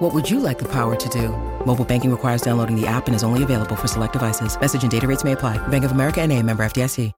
What would you like the power to do? Mobile banking requires downloading the app and is only available for select devices. Message and data rates may apply. Bank of America and a member FDIC.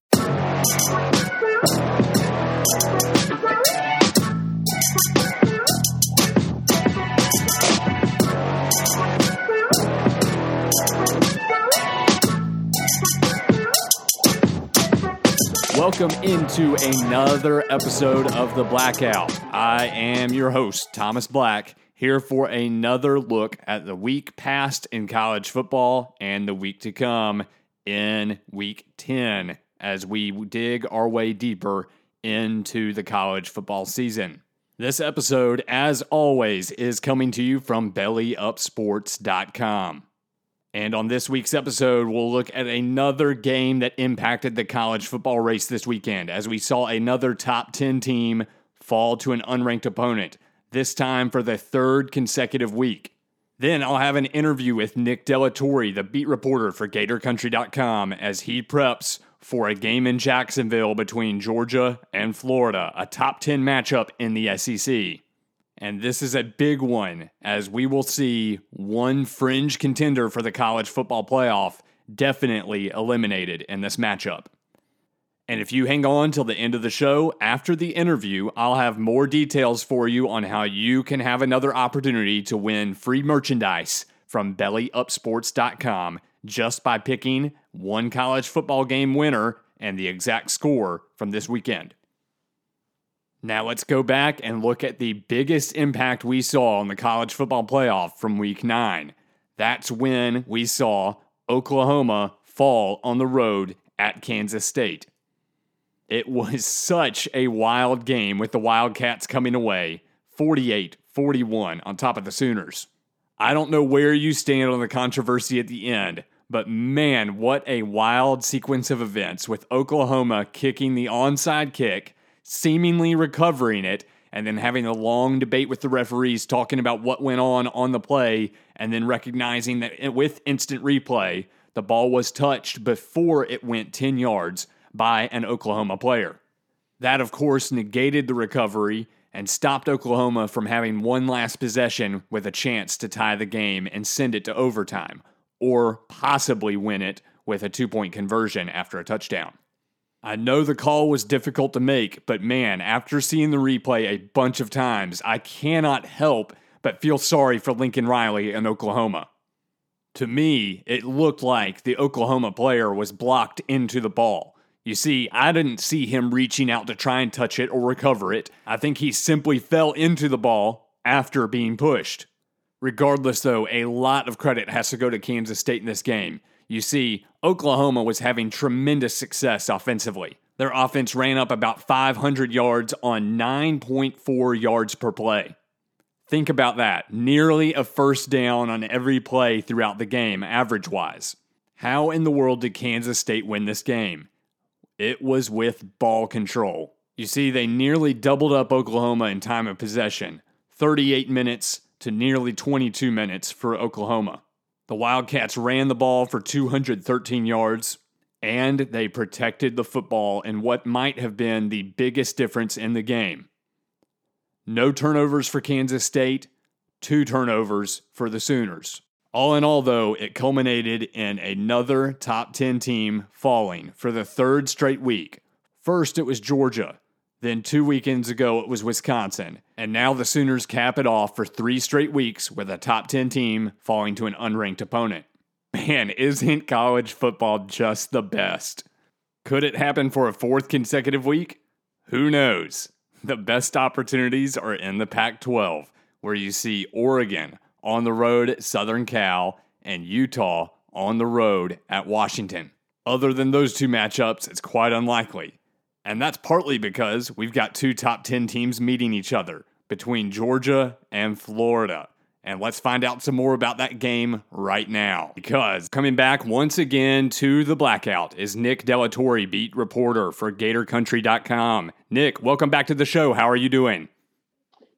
Welcome into another episode of The Blackout. I am your host, Thomas Black, here for another look at the week past in college football and the week to come in week 10 as we dig our way deeper into the college football season. This episode, as always, is coming to you from bellyupsports.com. And on this week's episode, we'll look at another game that impacted the college football race this weekend as we saw another top 10 team fall to an unranked opponent, this time for the third consecutive week. Then I'll have an interview with Nick de la Torre, the beat reporter for GatorCountry.com, as he preps for a game in Jacksonville between Georgia and Florida, a top 10 matchup in the SEC. And this is a big one, as we will see one fringe contender for the college football playoff definitely eliminated in this matchup. And if you hang on till the end of the show, after the interview, I'll have more details for you on how you can have another opportunity to win free merchandise from bellyupsports.com just by picking one college football game winner and the exact score from this weekend. Now let's go back and look at the biggest impact we saw on the college football playoff from week nine. That's when we saw Oklahoma fall on the road at Kansas State. It was such a wild game with the Wildcats coming away 48 41 on top of the Sooners. I don't know where you stand on the controversy at the end, but man, what a wild sequence of events with Oklahoma kicking the onside kick seemingly recovering it, and then having a long debate with the referees talking about what went on on the play, and then recognizing that with instant replay, the ball was touched before it went 10 yards by an Oklahoma player. That, of course, negated the recovery and stopped Oklahoma from having one last possession with a chance to tie the game and send it to overtime, or possibly win it with a two point conversion after a touchdown. I know the call was difficult to make, but man, after seeing the replay a bunch of times, I cannot help but feel sorry for Lincoln Riley and Oklahoma. To me, it looked like the Oklahoma player was blocked into the ball. You see, I didn't see him reaching out to try and touch it or recover it. I think he simply fell into the ball after being pushed. Regardless, though, a lot of credit has to go to Kansas State in this game. You see, Oklahoma was having tremendous success offensively. Their offense ran up about 500 yards on 9.4 yards per play. Think about that. Nearly a first down on every play throughout the game, average wise. How in the world did Kansas State win this game? It was with ball control. You see, they nearly doubled up Oklahoma in time of possession 38 minutes to nearly 22 minutes for Oklahoma. The Wildcats ran the ball for 213 yards, and they protected the football in what might have been the biggest difference in the game. No turnovers for Kansas State, two turnovers for the Sooners. All in all, though, it culminated in another top 10 team falling for the third straight week. First, it was Georgia. Then, two weekends ago, it was Wisconsin. And now the Sooners cap it off for three straight weeks with a top 10 team falling to an unranked opponent. Man, isn't college football just the best? Could it happen for a fourth consecutive week? Who knows? The best opportunities are in the Pac 12, where you see Oregon on the road at Southern Cal and Utah on the road at Washington. Other than those two matchups, it's quite unlikely. And that's partly because we've got two top 10 teams meeting each other between Georgia and Florida. And let's find out some more about that game right now. Because coming back once again to the blackout is Nick de la Torre, beat reporter for GatorCountry.com. Nick, welcome back to the show. How are you doing?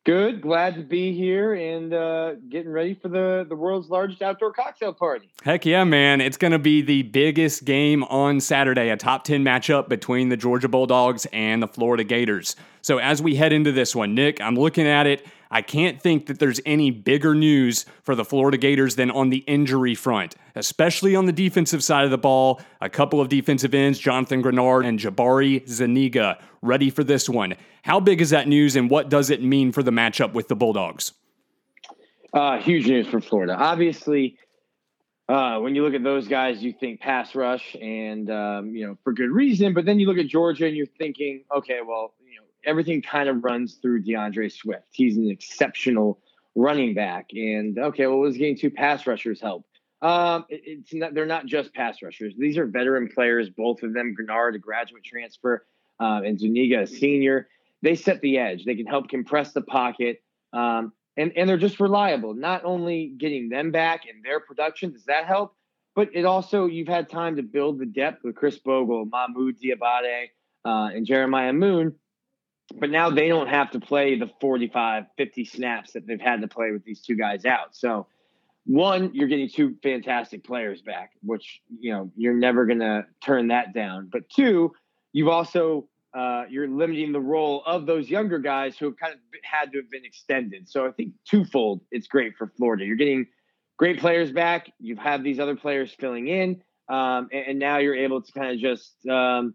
Good. Glad to be here and uh, getting ready for the, the world's largest outdoor cocktail party. Heck yeah, man. It's going to be the biggest game on Saturday, a top 10 matchup between the Georgia Bulldogs and the Florida Gators. So as we head into this one, Nick, I'm looking at it. I can't think that there's any bigger news for the Florida Gators than on the injury front, especially on the defensive side of the ball. A couple of defensive ends, Jonathan Greenard and Jabari Zuniga, ready for this one. How big is that news, and what does it mean for the matchup with the Bulldogs? Uh, huge news for Florida. Obviously, uh, when you look at those guys, you think pass rush, and um, you know for good reason. But then you look at Georgia, and you're thinking, okay, well, everything kind of runs through D'Andre Swift. He's an exceptional running back. And okay, well, was getting two pass rushers help? Um, it, it's not, they're not just pass rushers. These are veteran players, both of them. Greenard, a graduate transfer, uh, and Zuniga, a senior. They set the edge. They can help compress the pocket. Um, and, and they're just reliable. Not only getting them back and their production, does that help? But it also, you've had time to build the depth with Khris Bogle, Mohamoud Diabate, uh, and Jeremiah Moon but now they don't have to play the 45 50 snaps that they've had to play with these two guys out. So one you're getting two fantastic players back which you know you're never going to turn that down. But two you've also uh, you're limiting the role of those younger guys who have kind of had to have been extended. So i think twofold it's great for florida. You're getting great players back. You've had these other players filling in um, and, and, now you're able to kind of just um,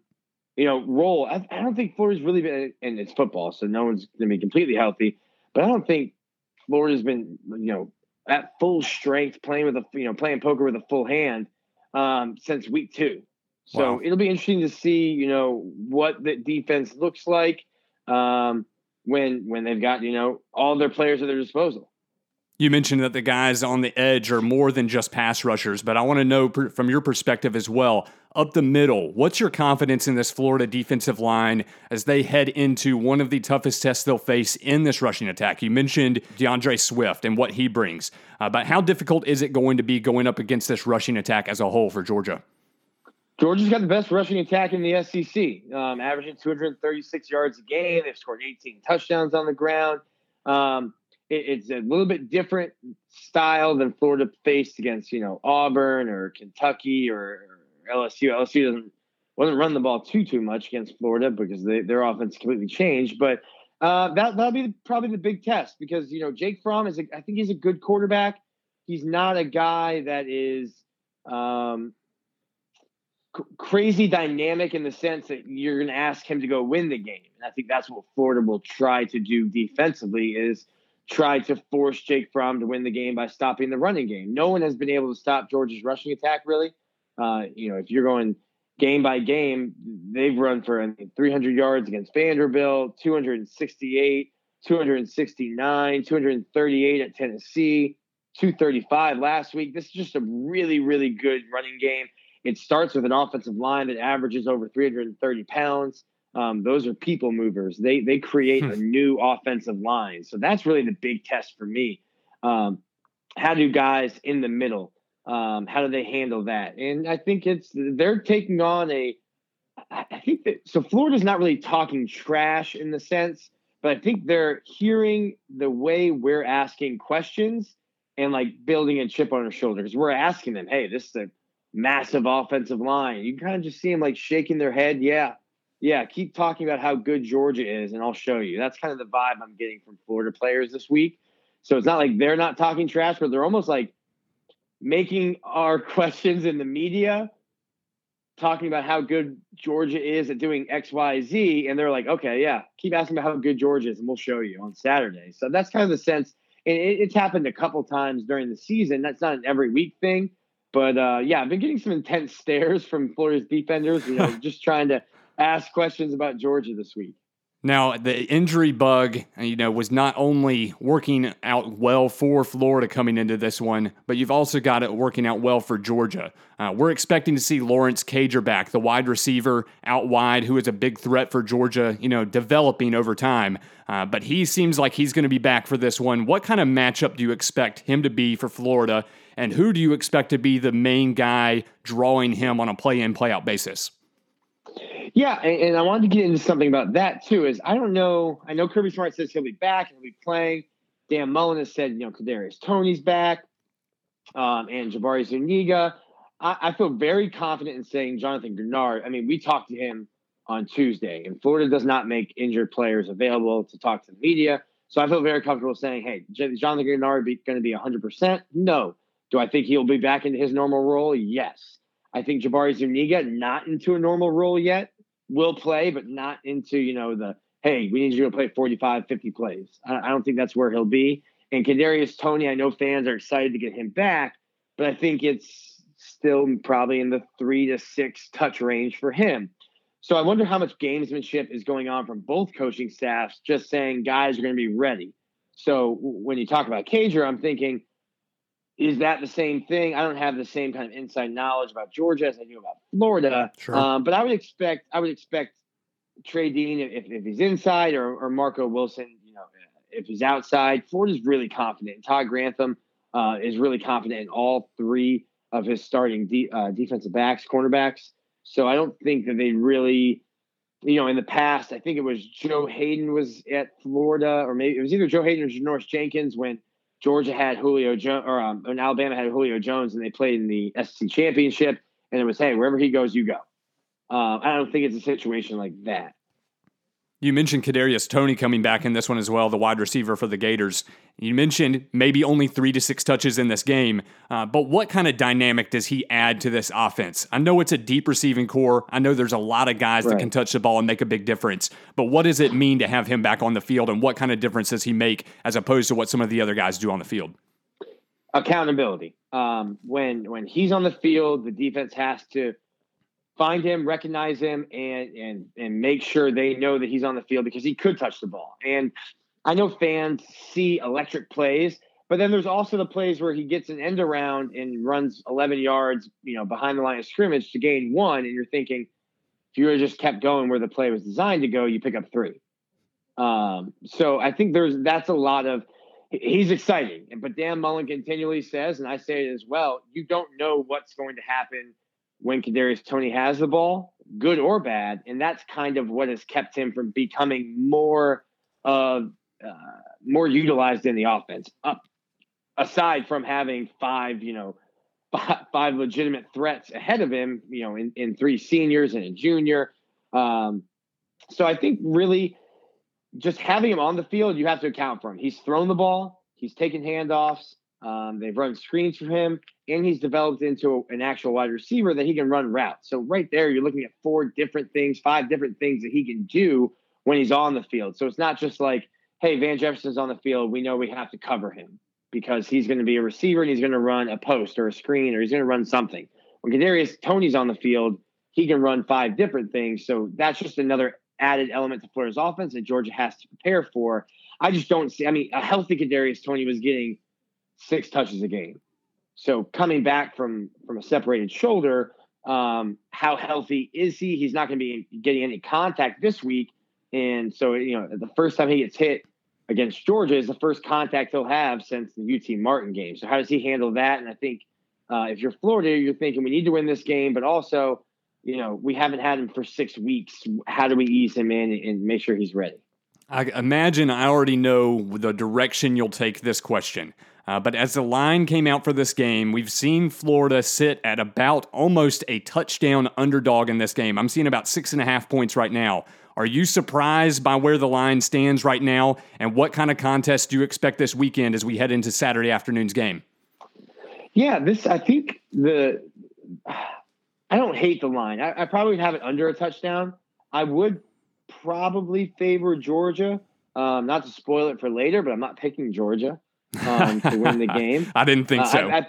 you know, roll. I, I don't think Florida's really been, and it's football, so no one's going to be completely healthy. But I don't think Florida's been, you know, at full strength playing with a, you know, playing poker with a full hand um, since week two. So wow. it'll be interesting to see, you know, what the defense looks like um, when when they've got, you know, all their players at their disposal. You mentioned that the guys on the edge are more than just pass rushers, but I want to know from your perspective as well. Up the middle, what's your confidence in this Florida defensive line as they head into one of the toughest tests they'll face in this rushing attack? You mentioned D'Andre Swift and what he brings, uh, but how difficult is it going to be going up against this rushing attack as a whole for Georgia? Georgia's got the best rushing attack in the SEC, um, averaging 236 yards a game. They've scored 18 touchdowns on the ground. Um, it's a little bit different style than Florida faced against you know Auburn or Kentucky or, LSU. LSU doesn't wasn't run the ball too too much against Florida because they, their offense completely changed. But uh, that that'll be probably the big test because you know Jake Fromm is a, I think he's a good quarterback. He's not a guy that is um, c- crazy dynamic in the sense that you're going to ask him to go win the game. And I think that's what Florida will try to do defensively is tried to force Jake Fromm to win the game by stopping the running game. No one has been able to stop Georgia's rushing attack, really. Uh, you know, if you're going game by game, they've run for I mean, 300 yards against Vanderbilt, 268, 269, 238 at Tennessee, 235 last week. This is just a really, really good running game. It starts with an offensive line that averages over 330 pounds. Um, those are people movers. They they create hmm. a new offensive line. So that's really the big test for me. Um, how do guys in the middle? Um, how do they handle that? And I think it's they're taking on a. I think that so Florida's not really talking trash in the sense, but I think they're hearing the way we're asking questions and like building a chip on our shoulder because we're asking them, hey, this is a massive offensive line. You kind of just see them like shaking their head, yeah, yeah, keep talking about how good Georgia is, and I'll show you. That's kind of the vibe I'm getting from Florida players this week. So it's not like they're not talking trash, but they're almost like making our questions in the media talking about how good Georgia is at doing X, Y, Z, and they're like, okay, yeah, keep asking about how good Georgia is, and we'll show you on Saturday. So that's kind of the sense. And it, it's happened a couple times during the season. That's not an every week thing, but uh, yeah, I've been getting some intense stares from Florida's defenders. You know, just trying to ask questions about Georgia this week. Now, the injury bug, you know, was not only working out well for Florida coming into this one, but you've also got it working out well for Georgia. Uh, we're expecting to see Lawrence Cager back, the wide receiver out wide, who is a big threat for Georgia, you know, developing over time. Uh, but he seems like he's going to be back for this one. What kind of matchup do you expect him to be for Florida? And who do you expect to be the main guy drawing him on a play in, play out basis? Yeah, and, and, I wanted to get into something about that too. Is I don't know. I know Kirby Smart says he'll be back and he'll be playing. Dan Mullen has said, you know, Kadarius Toney's back, um, and Jabari Zuniga. I, I, feel very confident in saying Jonathan Greenard. I mean, we talked to him on Tuesday, and Florida does not make injured players available to talk to the media. So I feel very comfortable saying, hey, Jonathan Greenard be going to be 100%? No. Do I think he'll be back into his normal role? Yes. I think Jabari Zuniga not into a normal role yet will play, but not into, you know, the, hey, we need you to play 45, 50 plays. I, I don't think that's where he'll be. And Kadarius Toney, I know fans are excited to get him back, but I think it's still probably in the three to six touch range for him. So I wonder how much gamesmanship is going on from both coaching staffs, just saying guys are going to be ready. So when you talk about Cager, I'm thinking, is that the same thing? I don't have the same kind of inside knowledge about Georgia as I do about Florida. Sure. Um, but I would expect I would expect Trey Dean if, if he's inside or, or Marco Wilson, you know, if he's outside. Florida's really confident. Todd Grantham uh, is really confident in all three of his starting de- uh, defensive backs, cornerbacks. So I don't think that they really, you know, in the past, I think it was Joe Haden was at Florida, or maybe it was either Joe Haden or Janoris Jenkins when Georgia had Julio Jones, or um, and Alabama had Julio Jones, and they played in the SEC championship. And it was, hey, wherever he goes, you go. Uh, I don't think it's a situation like that. You mentioned Kadarius Toney coming back in this one as well, the wide receiver for the Gators. You mentioned maybe only three to six touches in this game, uh, but what kind of dynamic does he add to this offense? I know it's a deep receiving corps. I know there's a lot of guys right. that can touch the ball and make a big difference, but what does it mean to have him back on the field, and what kind of difference does he make as opposed to what some of the other guys do on the field? Accountability. Um, when when he's on the field, the defense has to find him, recognize him, and and and make sure they know that he's on the field because he could touch the ball. And I know fans see electric plays, but then there's also the plays where he gets an end around and runs 11 yards, you know, behind the line of scrimmage to gain one, and you're thinking if you just kept going where the play was designed to go, you pick up three. Um, so I think there's that's a lot of he's exciting, but Dan Mullen continually says, and I say it as well, you don't know what's going to happen when Kadarius Toney has the ball, good or bad, and that's kind of what has kept him from becoming more of uh, more utilized in the offense. Up aside from having five, you know, five, five legitimate threats ahead of him, you know, in, in three seniors and a junior. Um, so I think really just having him on the field, you have to account for him. He's thrown the ball, he's taken handoffs, um, they've run screens for him, and he's developed into an actual wide receiver that he can run routes. So right there, you're looking at four different things, five different things that he can do when he's on the field. So it's not just like, hey, Van Jefferson's on the field. We know we have to cover him because he's going to be a receiver and he's going to run a post or a screen or he's going to run something. When Kadarius Toney's on the field, he can run five different things. So that's just another added element to Florida's offense that Georgia has to prepare for. I just don't see. I mean, a healthy Kadarius Toney was getting six touches a game. So coming back from from a separated shoulder, um, how healthy is he? He's not going to be getting any contact this week, and so you know the first time he gets hit against Georgia is the first contact he'll have since the UT Martin game. So how does he handle that? And I think uh, if you're Florida, you're thinking we need to win this game, but also you know we haven't had him for six weeks. How do we ease him in and make sure he's ready? I imagine I already know the direction you'll take this question. Uh, but as the line came out for this game, we've seen Florida sit at about almost a touchdown underdog in this game. I'm seeing about six and a half points right now. Are you surprised by where the line stands right now? And what kind of contest do you expect this weekend as we head into Saturday afternoon's game? Yeah, this, I think the, I don't hate the line. I, I probably have it under a touchdown. I would probably favor Georgia. Um, not to spoil it for later, but I'm not picking Georgia um, to win the game. I didn't think uh, so. I, I,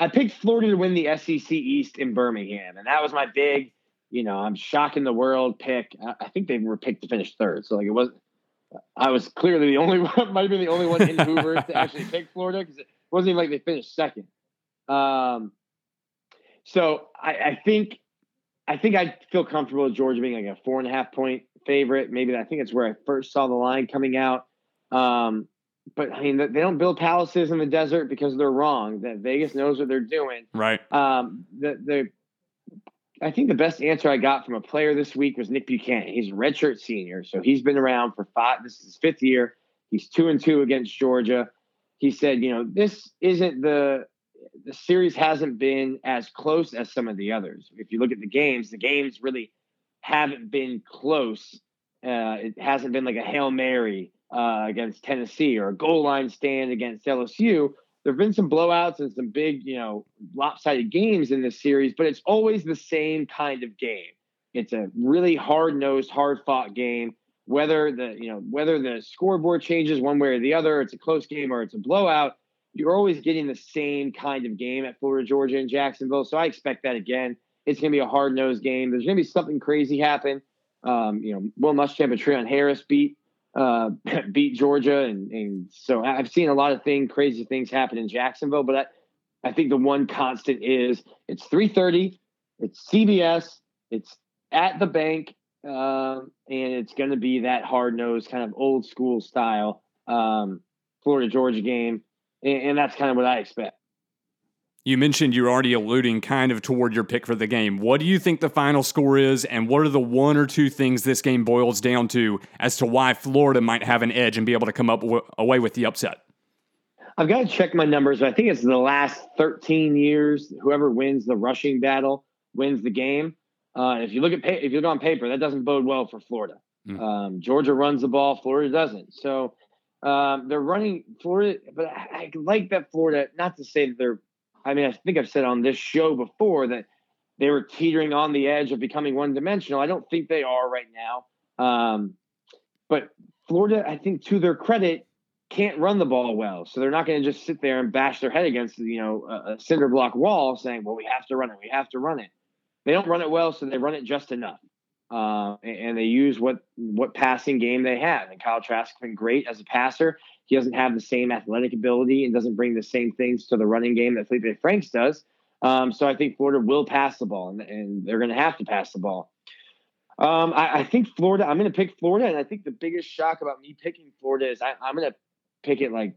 I, picked Florida to win the SEC East in Birmingham, and that was my big, you know, I'm shocking the world pick. I, I think they were picked to finish third. So like it wasn't, I was clearly the only one, might have been the only one in Hoover to actually pick Florida because it wasn't even like they finished second. Um, so I, I think, I think I feel comfortable with Georgia being like a four and a half point favorite. Maybe I think it's where I first saw the line coming out. Um, but I mean, they don't build palaces in the desert because they're wrong. That Vegas knows what they're doing. Right. Um, the the I think the best answer I got from a player this week was Nick Buchanan. He's a redshirt senior, so he's been around for five. This is his fifth year. He's two and two against Georgia. He said, you know, this isn't the the series hasn't been as close as some of the others. If you look at the games, the games really haven't been close. Uh, it hasn't been like a hail mary uh, against Tennessee or a goal line stand against LSU there have been some blowouts and some big, you know, lopsided games in this series, but it's always the same kind of game. It's a really hard nosed, hard fought game. Whether the, you know, whether the scoreboard changes one way or the other, it's a close game or it's a blowout, you're always getting the same kind of game at Florida, Georgia, and Jacksonville. So I expect that again. It's going to be a hard nosed game. There's going to be something crazy happen. Um, you know, Will Muschamp and Treon Harris beat uh, beat Georgia, and, and so I've seen a lot of things, crazy things happen in Jacksonville. But I, I think the one constant is it's three thirty, it's CBS, it's at the bank, uh, and it's going to be that hard nosed kind of old school style um, Florida Georgia game, and, and that's kind of what I expect. You mentioned you're already alluding kind of toward your pick for the game. What do you think the final score is, and what are the one or two things this game boils down to as to why Florida might have an edge and be able to come up w- away with the upset? I've got to check my numbers, but I think it's the last 13 years. Whoever wins the rushing battle wins the game. Uh, if you look at pa- if you look on paper, that doesn't bode well for Florida. Mm. Um, Georgia runs the ball, Florida doesn't. So um, they're running Florida, but I, I like that Florida. Not to say that they're I mean, I think I've said on this show before that they were teetering on the edge of becoming one dimensional. I don't think they are right now. Um, but Florida, I think to their credit, can't run the ball well. So they're not going to just sit there and bash their head against, you know, a, a cinder block wall saying, well, we have to run it. We have to run it. They don't run it well, so they run it just enough. Uh, and, and, they use what what passing game they have. And Kyle Trask has been great as a passer. He doesn't have the same athletic ability and doesn't bring the same things to the running game that Feleipe Franks does. Um, so I think Florida will pass the ball, and, and they're going to have to pass the ball. Um, I, I, think Florida. I'm going to pick Florida, and I think the biggest shock about me picking Florida is I, am going to pick it like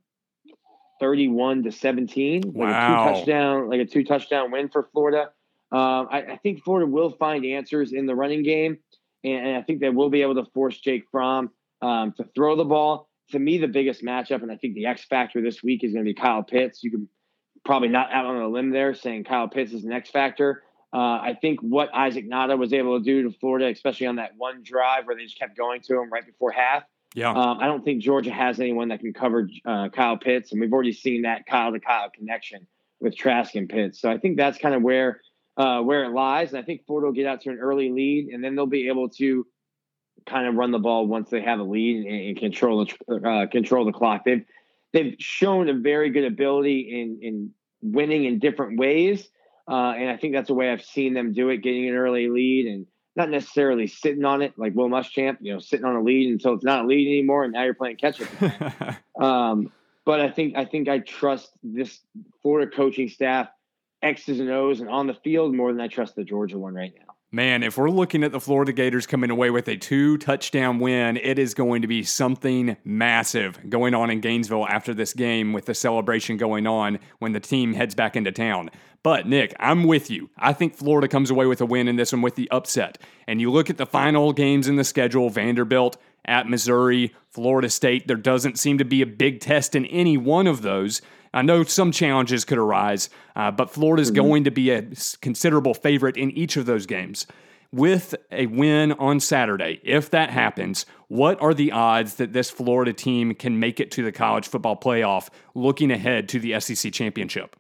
31 to 17, like wow. a two touchdown, like a two touchdown win for Florida. Um, I, I, think Florida will find answers in the running game, and, and I think they will be able to force Jake Fromm um, to throw the ball to me, the biggest matchup, and I think the X factor this week is going to be Kyle Pitts. You can probably not out on a limb there saying Kyle Pitts is an X factor. Uh, I think what Isaac Nauta was able to do to Florida, especially on that one drive where they just kept going to him right before half. Yeah. Um, I don't think Georgia has anyone that can cover uh, Kyle Pitts, and we've already seen that Kyle to Kyle connection with Trask and Pitts. So I think that's kind of where uh, where it lies. And I think Florida will get out to an early lead, and then they'll be able to kind of run the ball once they have a lead and, and control the uh, control the clock. They've they've shown a very good ability in in winning in different ways, uh, and I think that's the way I've seen them do it, getting an early lead and not necessarily sitting on it like Will Muschamp, you know, sitting on a lead until it's not a lead anymore, and now you're playing catch up. um, but I think I think I trust this Florida coaching staff X's and O's and on the field more than I trust the Georgia one right now. Man, if we're looking at the Florida Gators coming away with a two touchdown win, it is going to be something massive going on in Gainesville after this game with the celebration going on when the team heads back into town. But, Nick, I'm with you. I think Florida comes away with a win in this one with the upset. And you look at the final games in the schedule Vanderbilt at Missouri, Florida State, there doesn't seem to be a big test in any one of those. I know some challenges could arise, uh, but Florida's mm-hmm. going to be a considerable favorite in each of those games. With a win on Saturday, if that happens, what are the odds that this Florida team can make it to the college football playoff looking ahead to the SEC championship?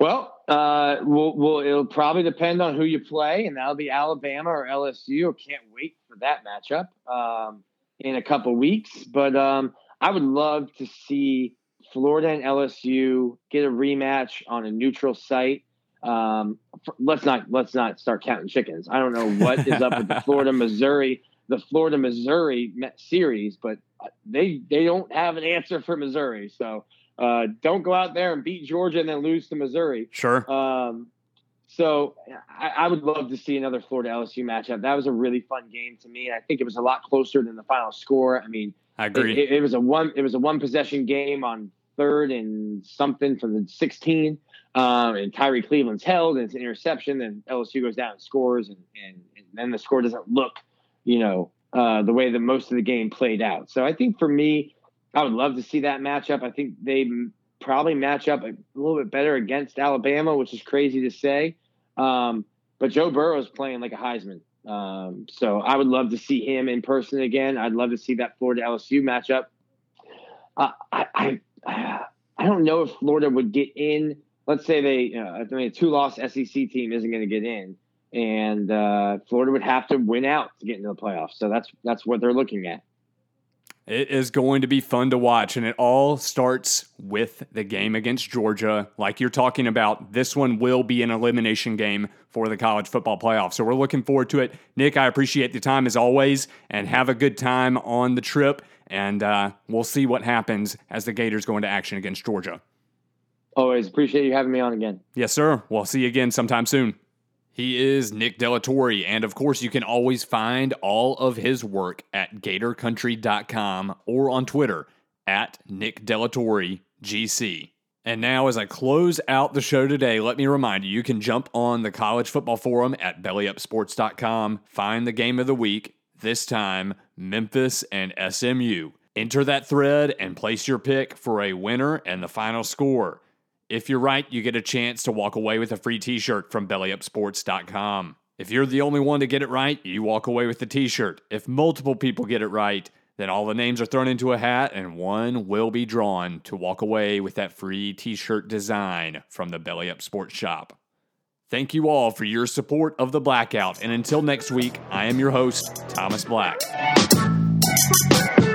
Well, uh, we'll, we'll, it'll probably depend on who you play, and that'll be Alabama or LSU. I can't wait for that matchup um, in a couple weeks. But um, I would love to see Florida and LSU get a rematch on a neutral site. Um, let's not let's not start counting chickens. I don't know what is up with the Florida Missouri the Florida Missouri series, but they they don't have an answer for Missouri. So uh, don't go out there and beat Georgia and then lose to Missouri. Sure. Um, so I, I, would love to see another Florida LSU matchup. That was a really fun game to me. I think it was a lot closer than the final score. I mean, I agree. It, it, it was a one it was a one possession game on third and something from the 16. Um, and Tyree Cleveland's held and it's an interception. Then LSU goes down and scores, and, and, and then the score doesn't look, you know, uh, the way that most of the game played out. So I think for me, I would love to see that matchup. I think they probably match up a little bit better against Alabama, which is crazy to say. Um, but Joe Burrow is playing like a Heisman. Um, so I would love to see him in person again. I'd love to see that Florida LSU matchup. Uh, I, I I don't know if Florida would get in. Let's say they, I mean, a two-loss SEC team isn't going to get in, and uh, Florida would have to win out to get into the playoffs. So that's that's what they're looking at. It is going to be fun to watch, and it all starts with the game against Georgia. Like you're talking about, this one will be an elimination game for the college football playoff. So we're looking forward to it. Nick, I appreciate the time as always, and have a good time on the trip. And uh, we'll see what happens as the Gators go into action against Georgia. Always appreciate you having me on again. Yes, sir. We'll see you again sometime soon. He is Nick de la Torre, and of course, you can always find all of his work at GatorCountry.com or on Twitter at Nick de la Torre GC. And now, as I close out the show today, let me remind you you can jump on the college football forum at bellyupsports.com, find the game of the week, this time Memphis and SMU. Enter that thread and place your pick for a winner and the final score. If you're right, you get a chance to walk away with a free t shirt from bellyupsports.com. If you're the only one to get it right, you walk away with the t shirt. If multiple people get it right, then all the names are thrown into a hat and one will be drawn to walk away with that free t shirt design from the Belly Up Sports Shop. Thank you all for your support of the Blackout, and until next week, I am your host, Thomas Black. Thank you.